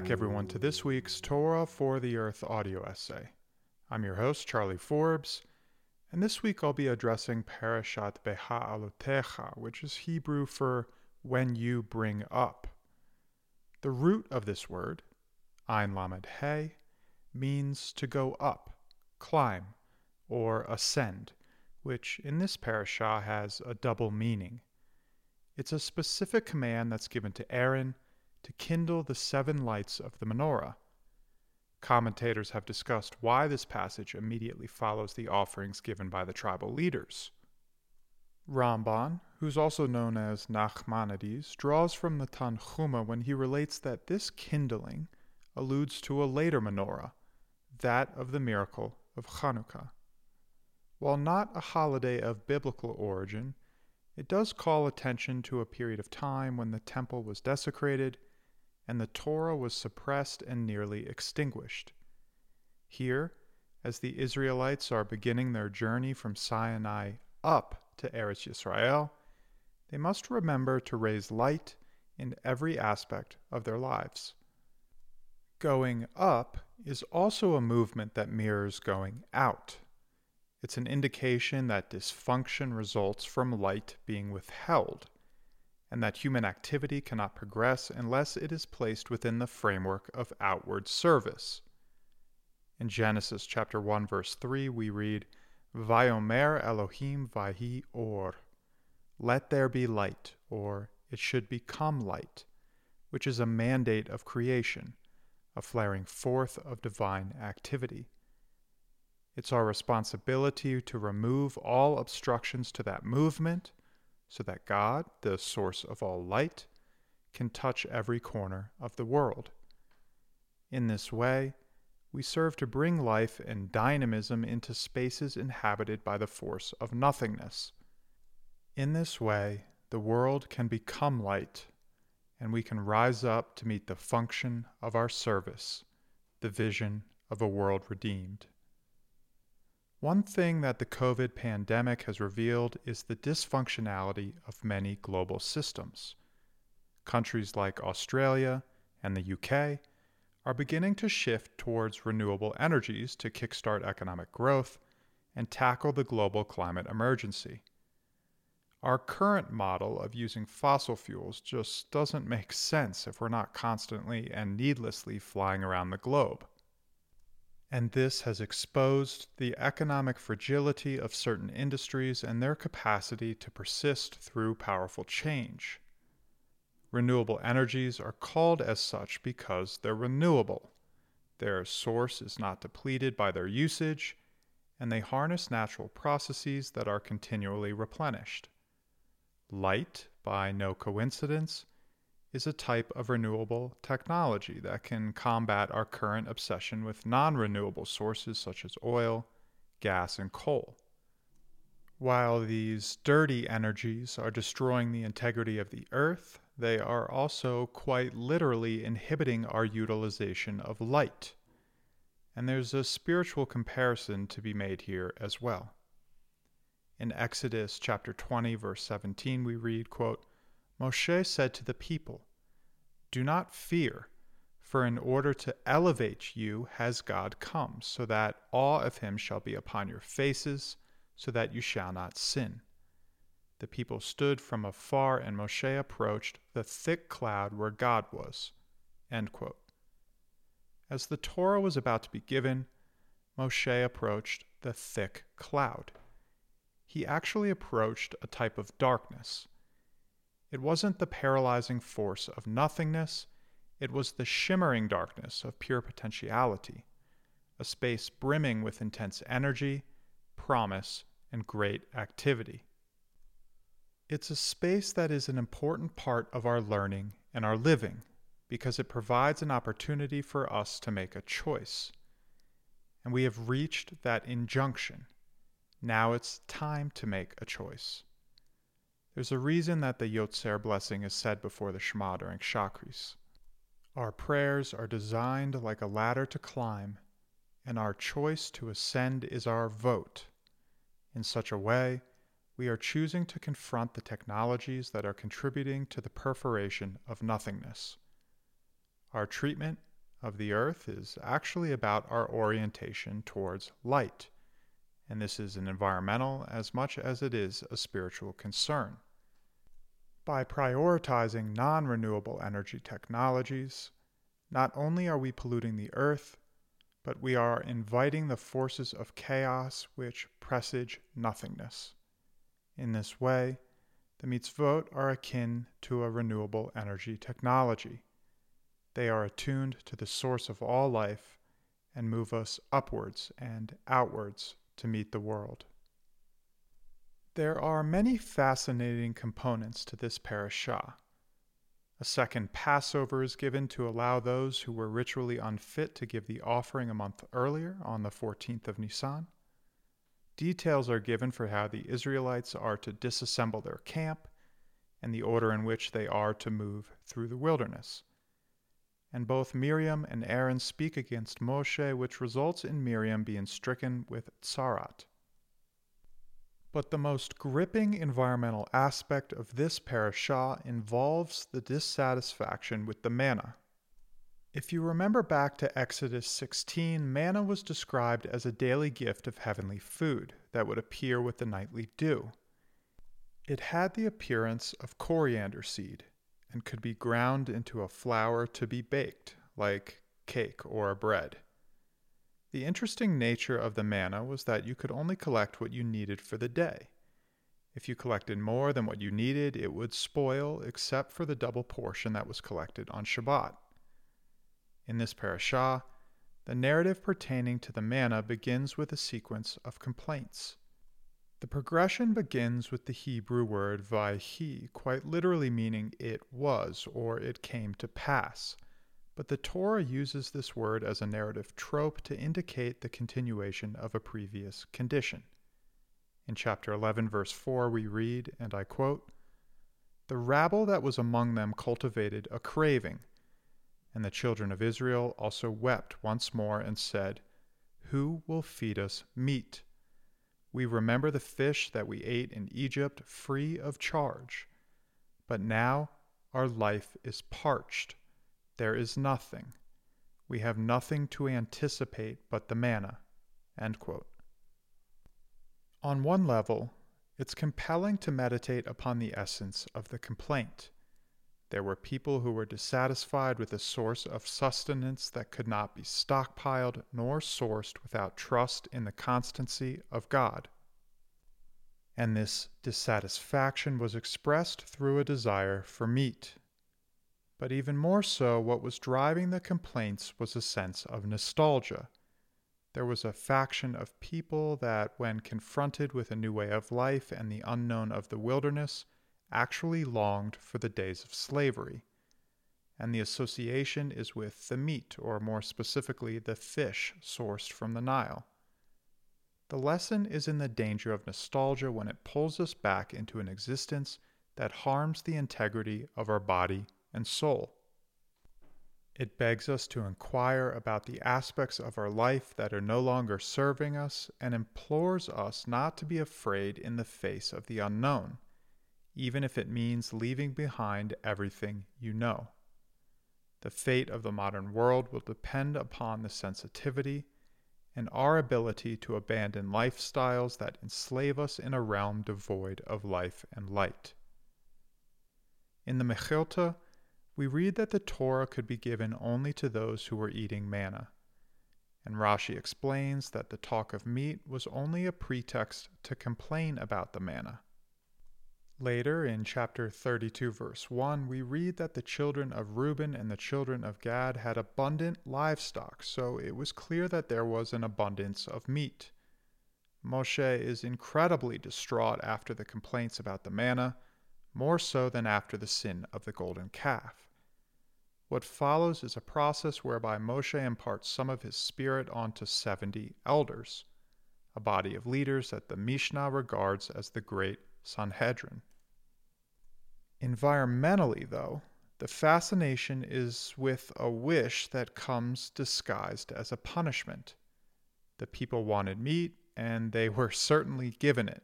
back, everyone, to this week's Torah for the Earth audio essay. I'm your host, Charlie Forbes, and this week I'll be addressing Parashat Beha'alotecha, which is Hebrew for when you bring up. The root of this word, Ein Lamed He, means to go up, climb, or ascend, which in this parasha has a double meaning. It's a specific command that's given to Aaron to kindle the seven lights of the menorah. Commentators have discussed why this passage immediately follows the offerings given by the tribal leaders. Ramban, who's also known as Nachmanides, draws from the Tanhuma when he relates that this kindling alludes to a later menorah, that of the miracle of Chanukah. While not a holiday of biblical origin, it does call attention to a period of time when the temple was desecrated and the Torah was suppressed and nearly extinguished. Here, as the Israelites are beginning their journey from Sinai up to Eretz Yisrael, they must remember to raise light in every aspect of their lives. Going up is also a movement that mirrors going out. It's an indication that dysfunction results from light being withheld and that human activity cannot progress unless it is placed within the framework of outward service. In Genesis chapter 1 verse 3 we read, Vayomer Elohim vahi or, let there be light, or it should become light, which is a mandate of creation, a flaring forth of divine activity. It's our responsibility to remove all obstructions to that movement so that God, the source of all light, can touch every corner of the world. In this way, we serve to bring life and dynamism into spaces inhabited by the force of nothingness. In this way, the world can become light, and we can rise up to meet the function of our service, the vision of a world redeemed. One thing that the COVID pandemic has revealed is the dysfunctionality of many global systems. Countries like Australia and the UK are beginning to shift towards renewable energies to kickstart economic growth and tackle the global climate emergency. Our current model of using fossil fuels just doesn't make sense if we're not constantly and needlessly flying around the globe and this has exposed the economic fragility of certain industries and their capacity to persist through powerful change. Renewable energies are called as such because they're renewable. Their source is not depleted by their usage, and they harness natural processes that are continually replenished. Light, by no coincidence, is a type of renewable technology that can combat our current obsession with non renewable sources such as oil, gas, and coal. While these dirty energies are destroying the integrity of the earth, they are also quite literally inhibiting our utilization of light. And there's a spiritual comparison to be made here as well. In Exodus chapter 20 verse 17 we read, quote, Moshe said to the people, Do not fear, for in order to elevate you has God come, so that awe of him shall be upon your faces, so that you shall not sin. The people stood from afar, and Moshe approached the thick cloud where God was. As the Torah was about to be given, Moshe approached the thick cloud. He actually approached a type of darkness it wasn't the paralyzing force of nothingness, it was the shimmering darkness of pure potentiality, a space brimming with intense energy, promise, and great activity. It's a space that is an important part of our learning and our living because it provides an opportunity for us to make a choice. And we have reached that injunction. Now it's time to make a choice. There's a reason that the Yotzer blessing is said before the Shema during Shachris. Our prayers are designed like a ladder to climb, and our choice to ascend is our vote. In such a way, we are choosing to confront the technologies that are contributing to the perforation of nothingness. Our treatment of the earth is actually about our orientation towards light, and this is an environmental as much as it is a spiritual concern. By prioritizing non renewable energy technologies, not only are we polluting the earth, but we are inviting the forces of chaos which presage nothingness. In this way, the mitzvot are akin to a renewable energy technology. They are attuned to the source of all life and move us upwards and outwards to meet the world. There are many fascinating components to this parashah. A second Passover is given to allow those who were ritually unfit to give the offering a month earlier on the 14th of Nisan. Details are given for how the Israelites are to disassemble their camp and the order in which they are to move through the wilderness and both Miriam and Aaron speak against Moshe, which results in Miriam being stricken with tsaraat. But the most gripping environmental aspect of this parashah involves the dissatisfaction with the manna. If you remember back to Exodus 16, manna was described as a daily gift of heavenly food that would appear with the nightly dew. It had the appearance of coriander seed, and could be ground into a flour to be baked, like cake or bread. The interesting nature of the manna was that you could only collect what you needed for the day. If you collected more than what you needed, it would spoil, except for the double portion that was collected on Shabbat. In this parashah, the narrative pertaining to the manna begins with a sequence of complaints. The progression begins with the Hebrew word vayhi, quite literally meaning it was or it came to pass. But the Torah uses this word as a narrative trope to indicate the continuation of a previous condition. In chapter 11, verse 4, we read, and I quote, The rabble that was among them cultivated a craving, and the children of Israel also wept once more and said, Who will feed us meat? We remember the fish that we ate in Egypt free of charge. But now our life is parched. There is nothing. We have nothing to anticipate but the manna. On one level, it's compelling to meditate upon the essence of the complaint. There were people who were dissatisfied with a source of sustenance that could not be stockpiled nor sourced without trust in the constancy of God. And this dissatisfaction was expressed through a desire for meat. But even more so, what was driving the complaints was a sense of nostalgia. There was a faction of people that, when confronted with a new way of life and the unknown of the wilderness, actually longed for the days of slavery. And the association is with the meat, or more specifically, the fish sourced from the Nile. The lesson is in the danger of nostalgia when it pulls us back into an existence that harms the integrity of our body and soul. It begs us to inquire about the aspects of our life that are no longer serving us and implores us not to be afraid in the face of the unknown even if it means leaving behind everything you know. The fate of the modern world will depend upon the sensitivity and our ability to abandon lifestyles that enslave us in a realm devoid of life and light. In the Mechilta, we read that the Torah could be given only to those who were eating manna. And Rashi explains that the talk of meat was only a pretext to complain about the manna. Later, in chapter 32, verse 1, we read that the children of Reuben and the children of Gad had abundant livestock, so it was clear that there was an abundance of meat. Moshe is incredibly distraught after the complaints about the manna, more so than after the sin of the golden calf. What follows is a process whereby Moshe imparts some of his spirit onto 70 elders, a body of leaders that the Mishnah regards as the great Sanhedrin. Environmentally, though, the fascination is with a wish that comes disguised as a punishment. The people wanted meat, and they were certainly given it.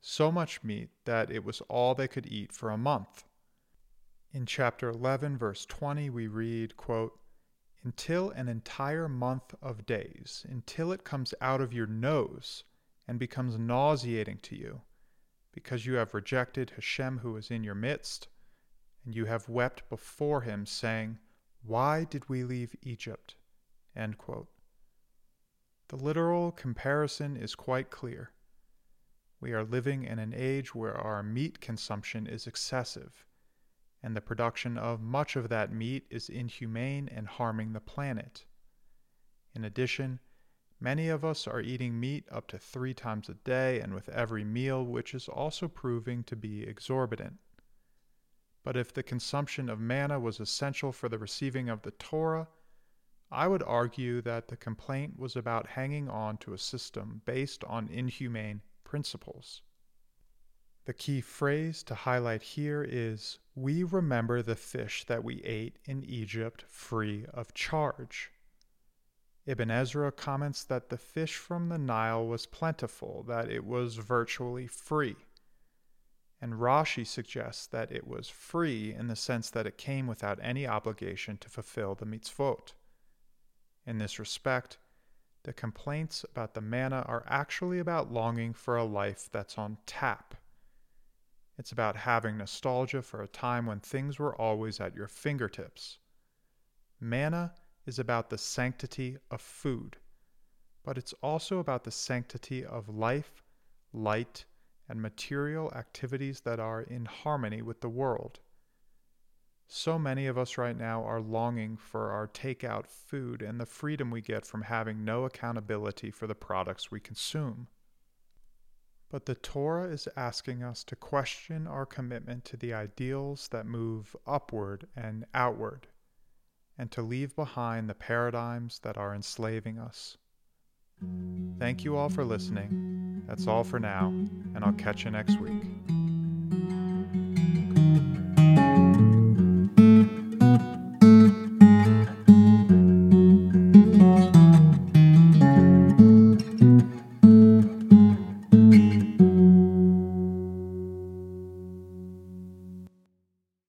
So much meat that it was all they could eat for a month. In chapter 11, verse 20, we read, quote, until an entire month of days, until it comes out of your nose and becomes nauseating to you, because you have rejected Hashem who is in your midst, and you have wept before him, saying, Why did we leave Egypt? The literal comparison is quite clear. We are living in an age where our meat consumption is excessive and the production of much of that meat is inhumane and harming the planet. In addition, many of us are eating meat up to three times a day and with every meal, which is also proving to be exorbitant. But if the consumption of manna was essential for the receiving of the Torah, I would argue that the complaint was about hanging on to a system based on inhumane principles. The key phrase to highlight here is We remember the fish that we ate in Egypt free of charge. Ibn Ezra comments that the fish from the Nile was plentiful, that it was virtually free. And Rashi suggests that it was free in the sense that it came without any obligation to fulfill the mitzvot. In this respect, the complaints about the manna are actually about longing for a life that's on tap it's about having nostalgia for a time when things were always at your fingertips. Manna is about the sanctity of food, but it's also about the sanctity of life, light, and material activities that are in harmony with the world. So many of us right now are longing for our takeout food and the freedom we get from having no accountability for the products we consume. But the Torah is asking us to question our commitment to the ideals that move upward and outward, and to leave behind the paradigms that are enslaving us. Thank you all for listening. That's all for now, and I'll catch you next week.